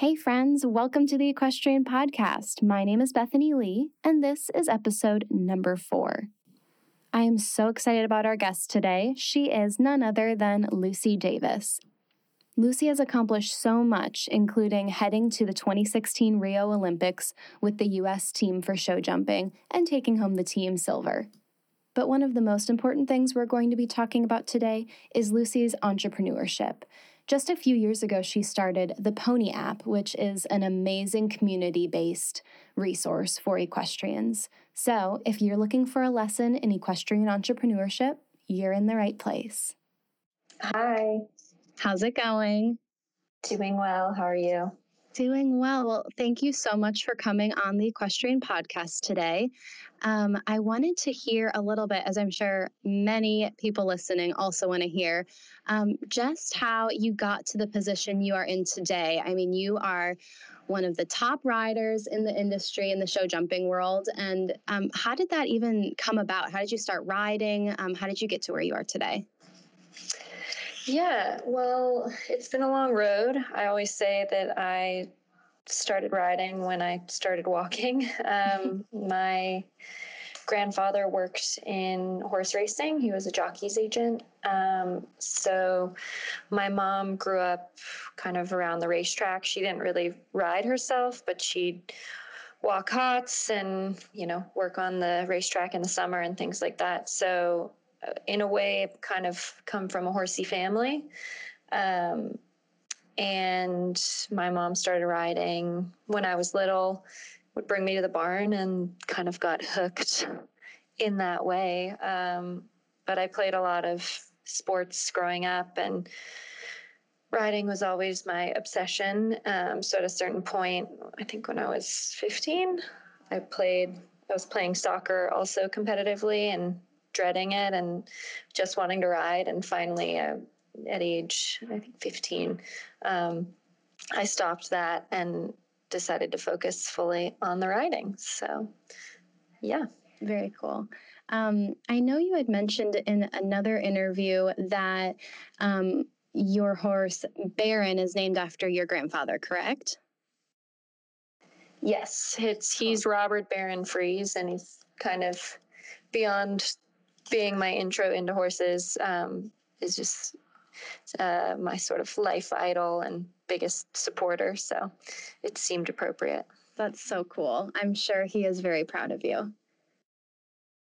Hey, friends, welcome to the Equestrian Podcast. My name is Bethany Lee, and this is episode number four. I am so excited about our guest today. She is none other than Lucy Davis. Lucy has accomplished so much, including heading to the 2016 Rio Olympics with the U.S. team for show jumping and taking home the team silver. But one of the most important things we're going to be talking about today is Lucy's entrepreneurship. Just a few years ago, she started the Pony app, which is an amazing community based resource for equestrians. So, if you're looking for a lesson in equestrian entrepreneurship, you're in the right place. Hi. How's it going? Doing well. How are you? Doing well. Well, thank you so much for coming on the Equestrian Podcast today. Um, I wanted to hear a little bit, as I'm sure many people listening also want to hear, um, just how you got to the position you are in today. I mean, you are one of the top riders in the industry in the show jumping world. And um, how did that even come about? How did you start riding? Um, how did you get to where you are today? Yeah, well, it's been a long road. I always say that I started riding when I started walking. Um, my grandfather worked in horse racing, he was a jockey's agent. Um, so my mom grew up kind of around the racetrack. She didn't really ride herself, but she'd walk hots and you know work on the racetrack in the summer and things like that so in a way, kind of come from a horsey family. Um, and my mom started riding when I was little, would bring me to the barn and kind of got hooked in that way. Um, but I played a lot of sports growing up and riding was always my obsession. Um, so at a certain point, I think when I was 15, I played, I was playing soccer also competitively and dreading it and just wanting to ride. And finally, uh, at age, I think 15, um, I stopped that and decided to focus fully on the riding. So, yeah. Very cool. Um, I know you had mentioned in another interview that um, your horse Barron is named after your grandfather, correct? Yes, it's he's Robert Barron Fries, and he's kind of beyond being my intro into horses um, is just uh, my sort of life idol and biggest supporter. So it seemed appropriate. That's so cool. I'm sure he is very proud of you.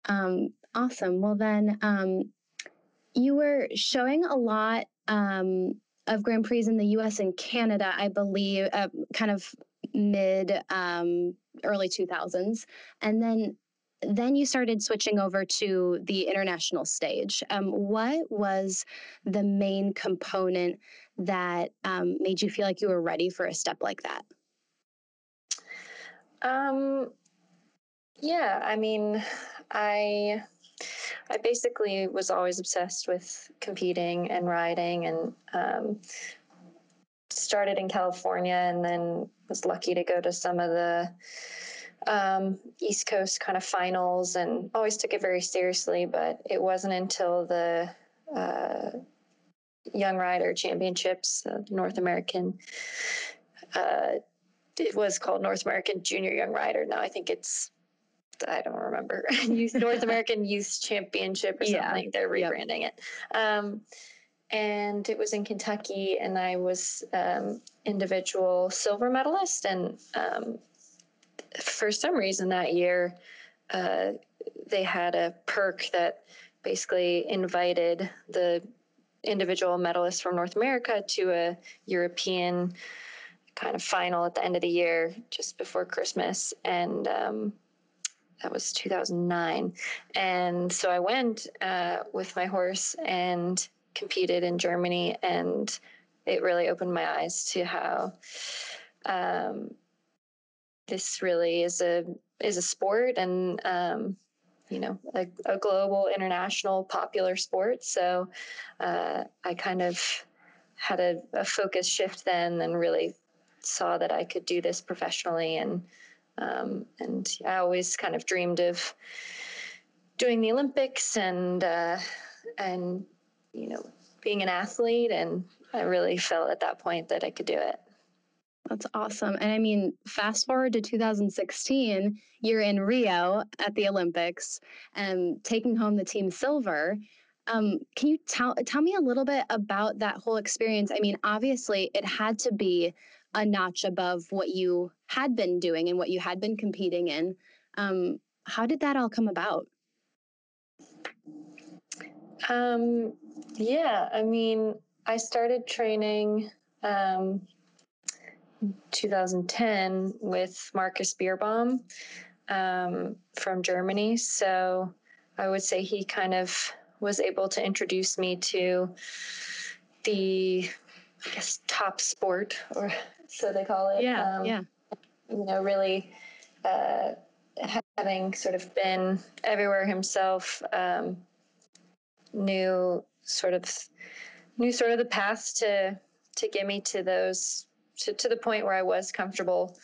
Um, awesome. Well, then, um, you were showing a lot um, of Grand Prix in the US and Canada, I believe, uh, kind of mid um, early 2000s. And then then you started switching over to the international stage. Um, what was the main component that um, made you feel like you were ready for a step like that? Um, yeah, I mean, I I basically was always obsessed with competing and riding, and um, started in California, and then was lucky to go to some of the um, East Coast kind of finals and always took it very seriously. But it wasn't until the uh, Young Rider Championships, uh, North American, uh, it was called North American Junior Young Rider. Now I think it's I don't remember Youth North American Youth Championship or something. Yeah. They're rebranding yep. it. Um, and it was in Kentucky, and I was um, individual silver medalist, and um, for some reason that year, uh, they had a perk that basically invited the individual medalists from North America to a European kind of final at the end of the year, just before Christmas. And um, that was 2009. And so I went uh, with my horse and competed in Germany. And it really opened my eyes to how um, this really is a is a sport and um, you know a, a, global international popular sport. So uh, i kind of had a, a, focus shift then and really saw that i could do this professionally and um, and i always kind of dreamed of doing the olympics and uh, and you know being an athlete and i really felt at that point that i could do it that's awesome. And I mean, fast forward to 2016, you're in Rio at the Olympics and taking home the team silver. Um, can you tell tell me a little bit about that whole experience? I mean, obviously, it had to be a notch above what you had been doing and what you had been competing in. Um, how did that all come about? Um, yeah, I mean, I started training um, 2010 with Markus Beerbaum um, from Germany. So I would say he kind of was able to introduce me to the, I guess, top sport, or so they call it. Yeah, um, yeah. You know, really uh, having sort of been everywhere himself, um, knew sort of knew sort of the path to to get me to those to, to the point where I was comfortable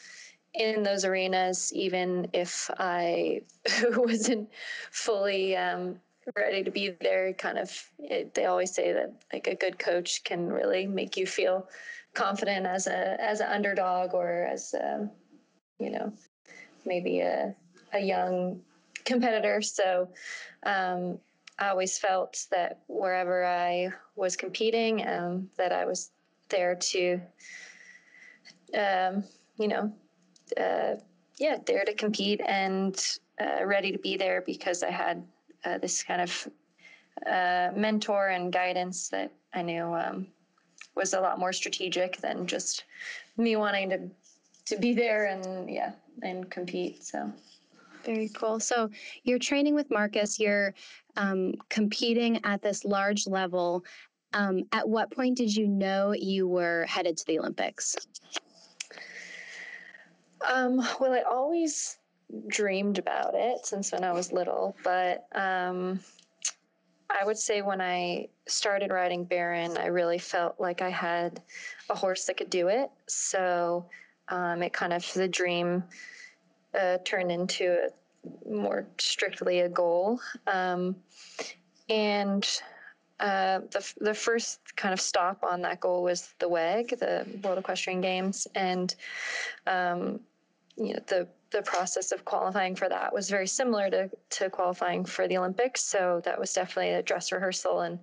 in those arenas, even if I wasn't fully um, ready to be there. Kind of, it, they always say that like a good coach can really make you feel confident as a as an underdog or as a, um, you know maybe a a young competitor. So um, I always felt that wherever I was competing, um, that I was there to um, you know, uh, yeah, there to compete and uh, ready to be there because I had uh, this kind of uh, mentor and guidance that I knew um, was a lot more strategic than just me wanting to to be there and yeah and compete. So very cool. So you're training with Markus. You're um, competing at this large level. Um, at what point did you know you were headed to the Olympics? Um, well, I always dreamed about it since when I was little, but um, I would say when I started riding Barron, I really felt like I had a horse that could do it. So um, it kind of the dream uh, turned into a, more strictly a goal. Um, and uh, the the first kind of stop on that goal was the WEG, the World Equestrian Games, and um, you know the the process of qualifying for that was very similar to to qualifying for the Olympics. So that was definitely a dress rehearsal and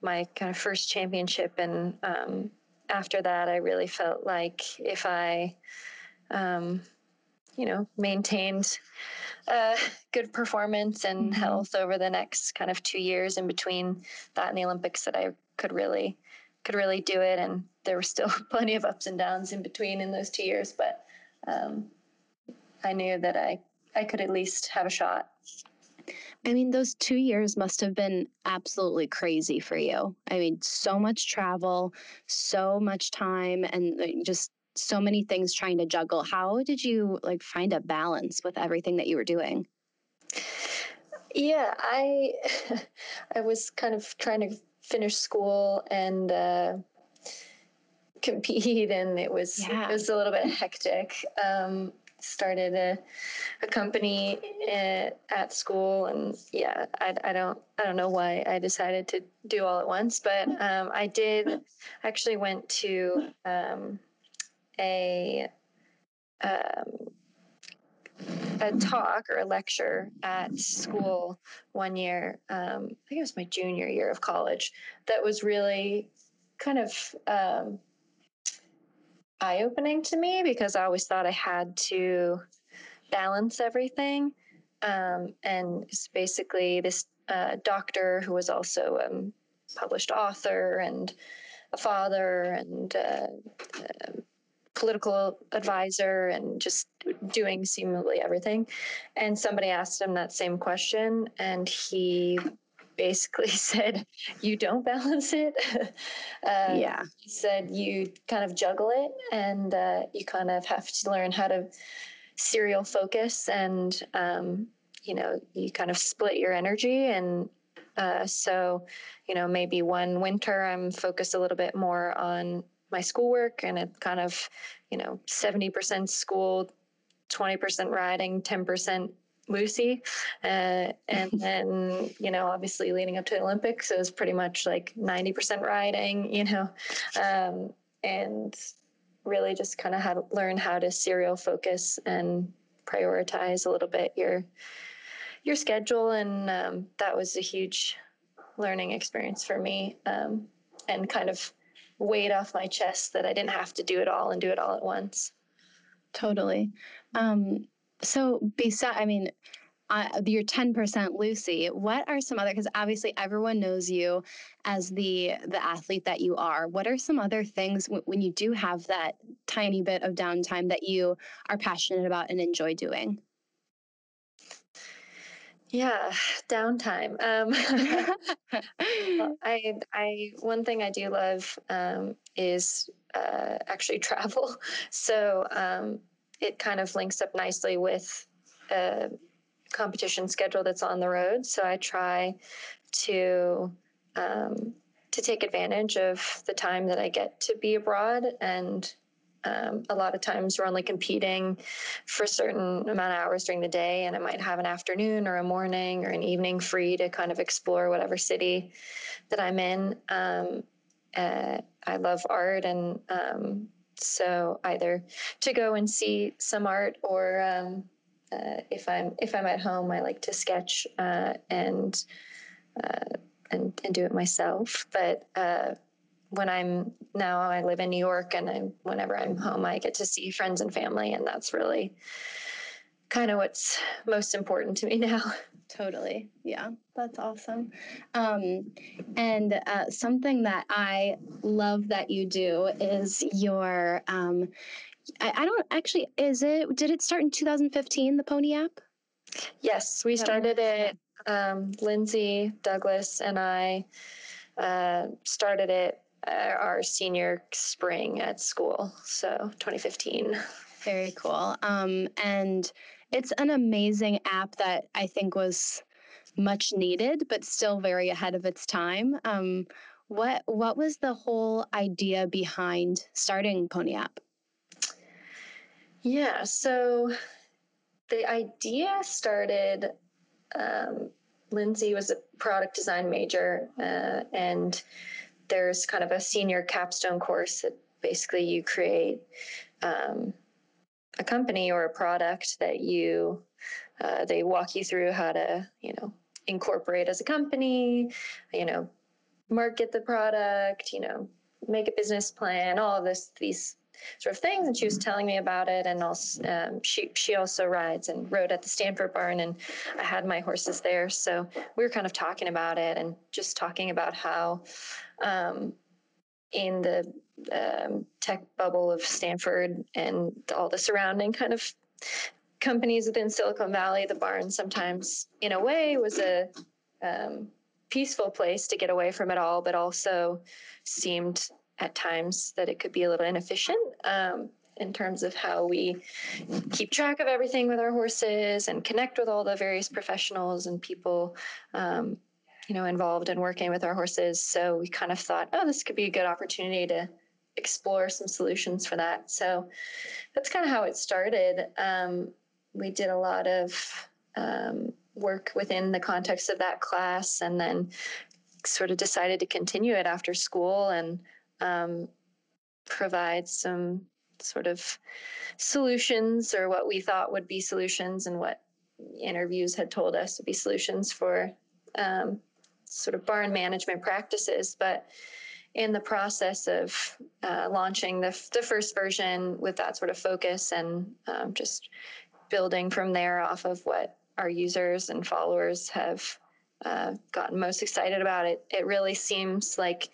my kind of first championship. And um, after that, I really felt like if I um, you know, maintained uh, good performance and mm-hmm. health over the next kind of two years in between that and the Olympics that I could really could really do it. And there were still plenty of ups and downs in between in those two years, but um, I knew that I I could at least have a shot. I mean, those two years must have been absolutely crazy for you. I mean, so much travel, so much time, and uh, just so many things trying to juggle. How did you like find a balance with everything that you were doing? Yeah, I I was kind of trying to finish school and uh, compete, and it was yeah. it was a little bit hectic. Um, started a, a company uh, at school, and yeah, I, I don't I don't know why I decided to do all at once, but um, I did actually went to. Um, a um, a talk or a lecture at school one year. Um, I think it was my junior year of college. That was really kind of um, eye opening to me because I always thought I had to balance everything. Um, and it's basically this uh, doctor who was also a um, published author and a father and uh, uh, political advisor and just doing seemingly everything. And somebody asked him that same question, and he basically said, You don't balance it. uh, yeah. He said, You kind of juggle it and uh, you kind of have to learn how to serial focus and, um, you know, you kind of split your energy. And uh, so, you know, maybe one winter I'm focused a little bit more on my schoolwork and it kind of, you know, 70% school, 20% riding, 10% Lucy. Uh, and then, you know, obviously leading up to the Olympics, it was pretty much like 90% riding, you know, um, and really just kind of how to learn how to serial focus and prioritize a little bit your your schedule and um, that was a huge learning experience for me um, and kind of weight off my chest that i didn't have to do it all and do it all at once totally um, so, beside, I mean, uh, your 10% Lucy, what are some other, because obviously everyone knows you as the the athlete that you are. What are some other things w- when you do have that tiny bit of downtime that you are passionate about and enjoy doing? Yeah, downtime. Um, I, I, one thing I do love um, is uh, actually travel. So um, it kind of links up nicely with a competition schedule that's on the road. So I try to um, to take advantage of the time that I get to be abroad and um, a lot of times we're only competing for a certain amount of hours during the day and i might have an afternoon or a morning or an evening free to kind of explore whatever city that i'm in um, uh, i love art and um, so either to go and see some art or um, uh, if I'm if I'm at home, I like to sketch uh, and, uh, and and do it myself. But uh, when I'm now I live in New York, and I, whenever I'm home, I get to see friends and family, and that's really kind of what's most important to me now. Totally. Yeah, that's awesome. Um, and uh, something that I love that you do is your, um, I, I, don't actually, is it, did it start in 2015, the Pony app? Yes, we started it. Um, Lindsay, Douglas, and I uh, started it uh, our senior spring at school. So 2015. Very cool. Um, and it's an amazing app that I think was much needed, but still very ahead of its time. Um, what what was the whole idea behind starting Pony App? Yeah, so the idea started. Um, Lindsay was a product design major, uh, and there's kind of a senior capstone course that basically you create um, a company or a product that you uh, they walk you through how to you know incorporate as a company you know market the product you know make a business plan all of this these sort of things and she was telling me about it and also um, she she also rides and rode at the stanford barn and i had my horses there. So we were kind of talking about it and just talking about how um, in the um, tech bubble of Stanford and all the surrounding kind of companies within Silicon Valley, the barn sometimes, in a way, was a um, peaceful place to get away from it all, but also seemed at times that it could be a little inefficient. Um, in terms of how we keep track of everything with our horses and connect with all the various professionals and people um, you know, involved in working with our horses. So we kind of thought, oh, this could be a good opportunity to explore some solutions for that. So that's kind of how it started. Um, we did a lot of um, work within the context of that class and then sort of decided to continue it after school and um, provide some sort of solutions or what we thought would be solutions and what interviews had told us would be solutions for um, sort of barn management practices. But in the process of uh, launching the, the first version with that sort of focus and um, just building from there off of what our users and followers have uh, gotten most excited about it, it really seems like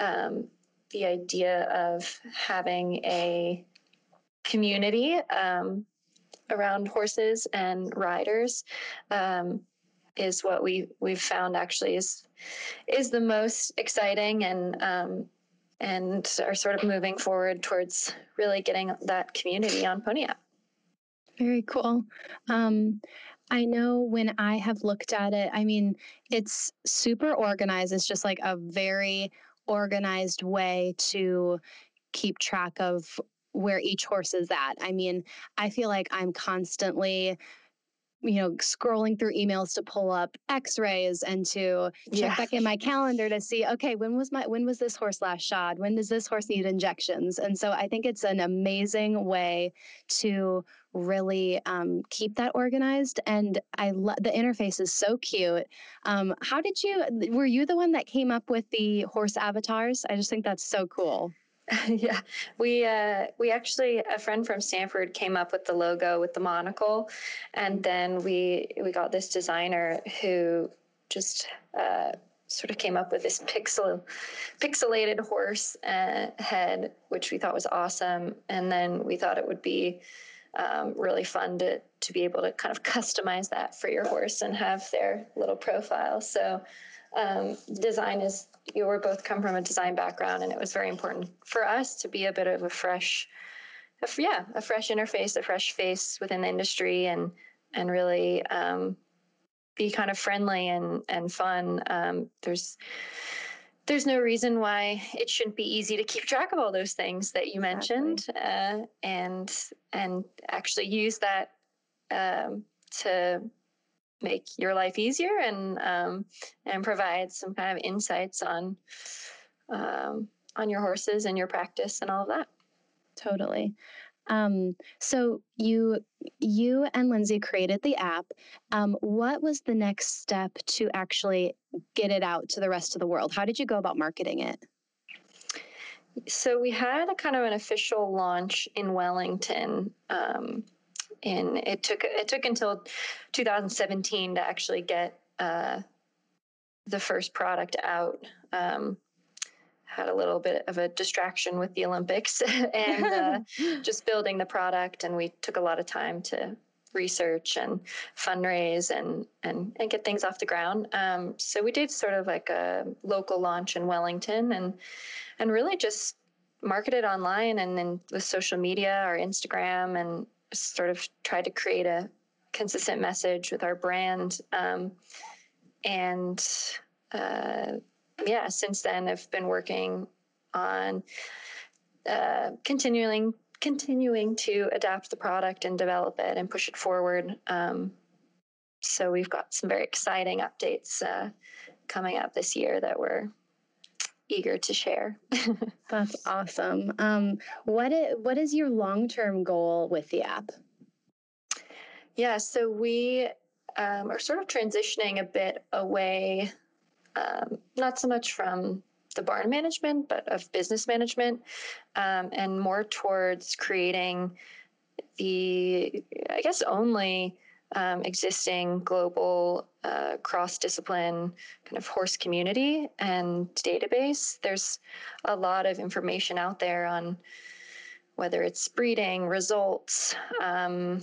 um, the idea of having a community um, around horses and riders um, is what we we've found actually is is the most exciting and um, and are sort of moving forward towards really getting that community on Pony App. Very cool. Um, I know when I have looked at it, I mean, it's super organized. It's just like a very organized way to keep track of where each horse is at. I mean, I feel like I'm constantly you know scrolling through emails to pull up x-rays and to check yeah. back in my calendar to see okay when was my when was this horse last shod? When does this horse need injections? And so i think it's an amazing way to really um, keep that organized and i love the interface is so cute. Um, how did you were you the one that came up with the horse avatars? I just think that's so cool yeah, we uh, we actually a friend from Stanford came up with the logo with the monocle, and then we we got this designer who just uh, sort of came up with this pixel pixelated horse uh, head, which we thought was awesome, and then we thought it would be um, really fun to to be able to kind of customize that for your horse and have their little profile. So um, design is you were both come from a design background, and it was very important for us to be a bit of a fresh, a, yeah, a fresh interface, a fresh face within the industry, and and really um, be kind of friendly and and fun. Um, there's there's no reason why it shouldn't be easy to keep track of all those things that you mentioned, uh, and and actually use that um, to make your life easier and um, and provide some kind of insights on um, on your horses and your practice and all of that. Totally. Um, so you you and Lindsay created the app. Um, what was the next step to actually get it out to the rest of the world? How did you go about marketing it? So we had a kind of an official launch in Wellington um, and it took it took until 2017 to actually get uh, the first product out. Um, had a little bit of a distraction with the Olympics and uh, just building the product, and we took a lot of time to research and fundraise and and and get things off the ground. Um, so we did sort of like a local launch in Wellington, and and really just marketed online and then with social media, our Instagram and sort of tried to create a consistent message with our brand. Um, and uh, yeah, since then I've been working on uh, continuing continuing to adapt the product and develop it and push it forward. Um, so we've got some very exciting updates uh, coming up this year that we're eager to share. That's awesome. Um, what is, what is your long term goal with the app? Yeah, so we um, are sort of transitioning a bit away, um, not so much from the barn management, but of business management, um, and more towards creating the, I guess, only um, existing global uh, cross discipline kind of horse community and database. There's a lot of information out there on whether it's breeding, results, um,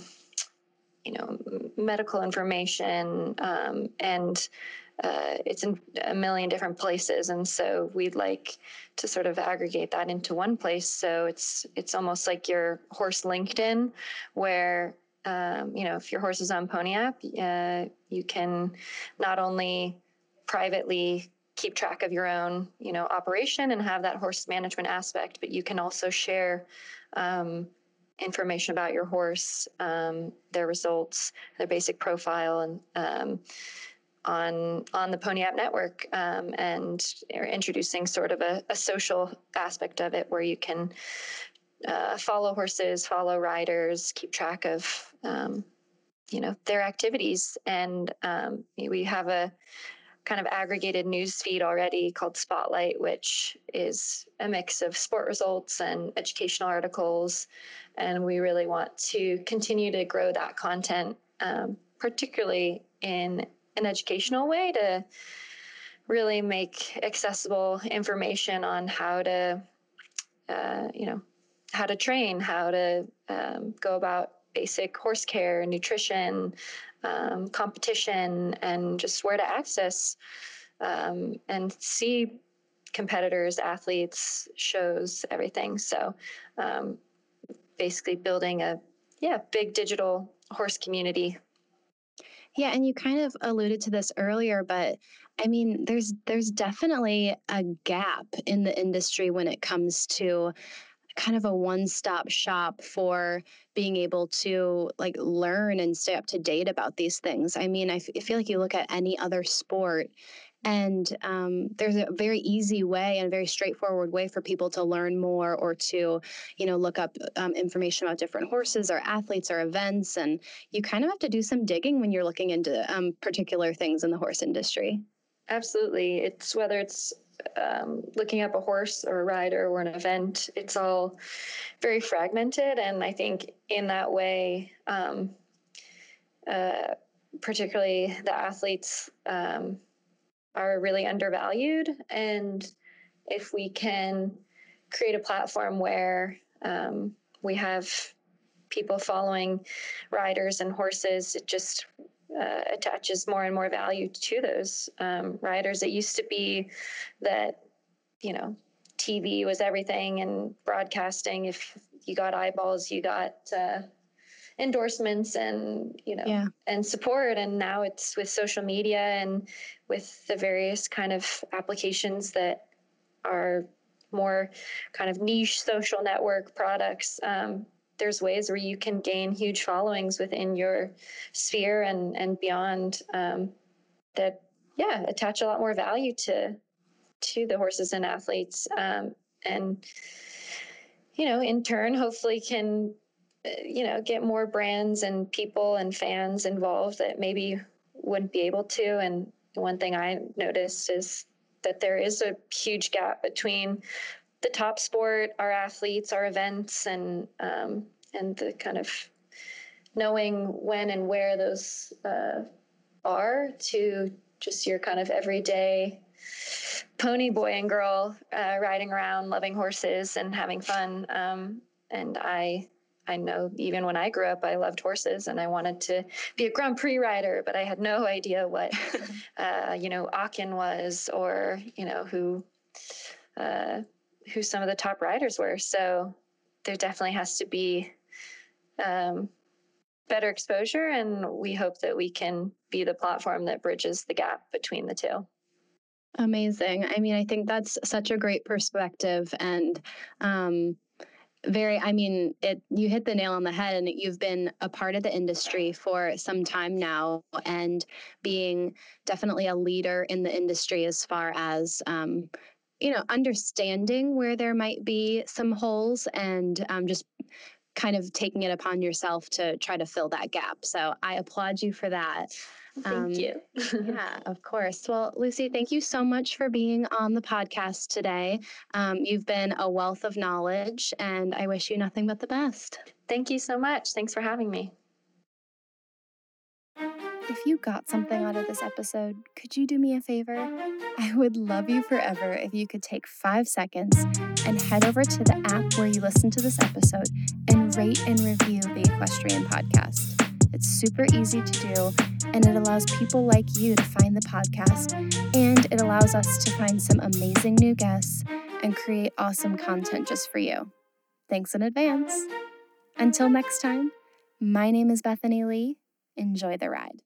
you know, medical information, um, and uh, it's in a million different places. And so we'd like to sort of aggregate that into one place. So it's it's almost like your horse LinkedIn, where um, you know, if your horse is on Pony App, uh, you can not only privately keep track of your own, you know, operation and have that horse management aspect, but you can also share um, information about your horse, um, their results, their basic profile, and um, on on the Pony App network, um, and introducing sort of a, a social aspect of it where you can uh, follow horses, follow riders, keep track of um, you know their activities, and um, we have a kind of aggregated news feed already called Spotlight, which is a mix of sport results and educational articles, and we really want to continue to grow that content, um, particularly in an educational way to really make accessible information on how to uh, you know how to train, how to um, go about basic horse care, nutrition, um, competition, and just where to access um, and see competitors, athletes, shows, everything. So um, basically building a yeah big digital horse community. Yeah, and you kind of alluded to this earlier, but I mean, there's there's definitely a gap in the industry when it comes to kind of a one-stop shop for being able to like learn and stay up to date about these things. I mean, I, f- I feel like you look at any other sport and um, there's a very easy way and a very straightforward way for people to learn more or to, you know, look up um, information about different horses or athletes or events. And you kind of have to do some digging when you're looking into um, particular things in the horse industry. Absolutely. It's whether it's um, looking up a horse or a rider or an event, it's all very fragmented. And I think in that way, um, uh, particularly the athletes um, are really undervalued. And if we can create a platform where um, we have people following riders and horses, it just uh, attaches more and more value to those um, riders. It used to be that, you know, TV was everything and broadcasting. If you got eyeballs, you got uh, endorsements and you know yeah. and support. And now it's with social media and with the various kind of applications that are more kind of niche social network products. Um, there's ways where you can gain huge followings within your sphere and and beyond um, that yeah attach a lot more value to to the horses and athletes um, and you know in turn hopefully can uh, you know get more brands and people and fans involved that maybe wouldn't be able to. And one thing i noticed is that there is a huge gap between the top sport, our athletes, our events, and um, and the kind of knowing when and where those uh, are to just your kind of everyday pony boy and girl uh, riding around, loving horses and having fun. Um, and I I know even when I grew up, I loved horses and I wanted to be a Grand Prix rider, but I had no idea what, uh, you know, Aachen was or, you know, who, uh, who some of the top riders were. So there definitely has to be um, better exposure. And we hope that we can be the platform that bridges the gap between the two. Amazing. I mean, I think that's such a great perspective. And, um, very i mean it you hit the nail on the head and you've been a part of the industry for some time now and being definitely a leader in the industry as far as um, you know understanding where there might be some holes and um, just kind of taking it upon yourself to try to fill that gap so i applaud you for that Thank um, you. yeah, of course. Well, Lucy, thank you so much for being on the podcast today. Um, you've been a wealth of knowledge, and I wish you nothing but the best. Thank you so much. Thanks for having me. If you got something out of this episode, could you do me a favor? I would love you forever if you could take five seconds and head over to the app where you listen to this episode and rate and review the Equestrian Podcast. It's super easy to do, and it allows people like you to find the podcast, and it allows us to find some amazing new guests and create awesome content just for you. Thanks in advance. Until next time, my name is Bethany Lee. Enjoy the ride.